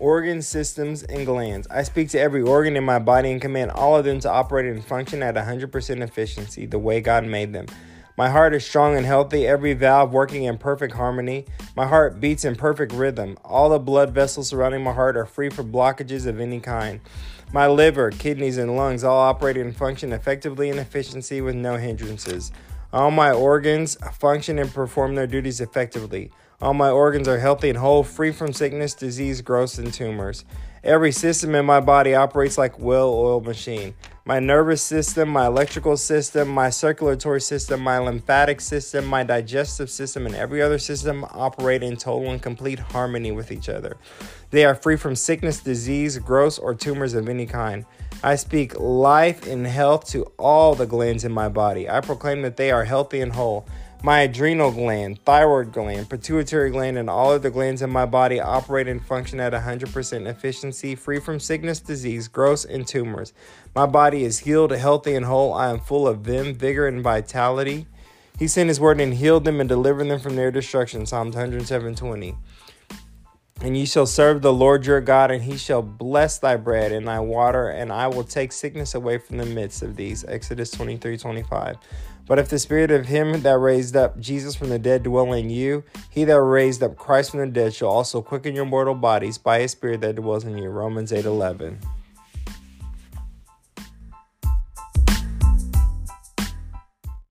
organs, systems, and glands. I speak to every organ in my body and command all of them to operate and function at 100% efficiency, the way God made them. My heart is strong and healthy, every valve working in perfect harmony. My heart beats in perfect rhythm. All the blood vessels surrounding my heart are free from blockages of any kind. My liver, kidneys, and lungs all operate and function effectively and efficiency with no hindrances. All my organs function and perform their duties effectively. All my organs are healthy and whole, free from sickness, disease, growths, and tumors. Every system in my body operates like a well-oiled machine. My nervous system, my electrical system, my circulatory system, my lymphatic system, my digestive system, and every other system operate in total and complete harmony with each other. They are free from sickness, disease, growths, or tumors of any kind. I speak life and health to all the glands in my body. I proclaim that they are healthy and whole. My adrenal gland, thyroid gland, pituitary gland, and all other glands in my body operate and function at 100% efficiency, free from sickness, disease, growth, and tumors. My body is healed, healthy, and whole. I am full of vim, vigor, and vitality. He sent his word and healed them and delivered them from their destruction. Psalms 107:20. And ye shall serve the Lord your God, and he shall bless thy bread and thy water, and I will take sickness away from the midst of these. Exodus 23 25. But if the spirit of him that raised up Jesus from the dead dwell in you, he that raised up Christ from the dead shall also quicken your mortal bodies by his spirit that dwells in you. Romans 8 11.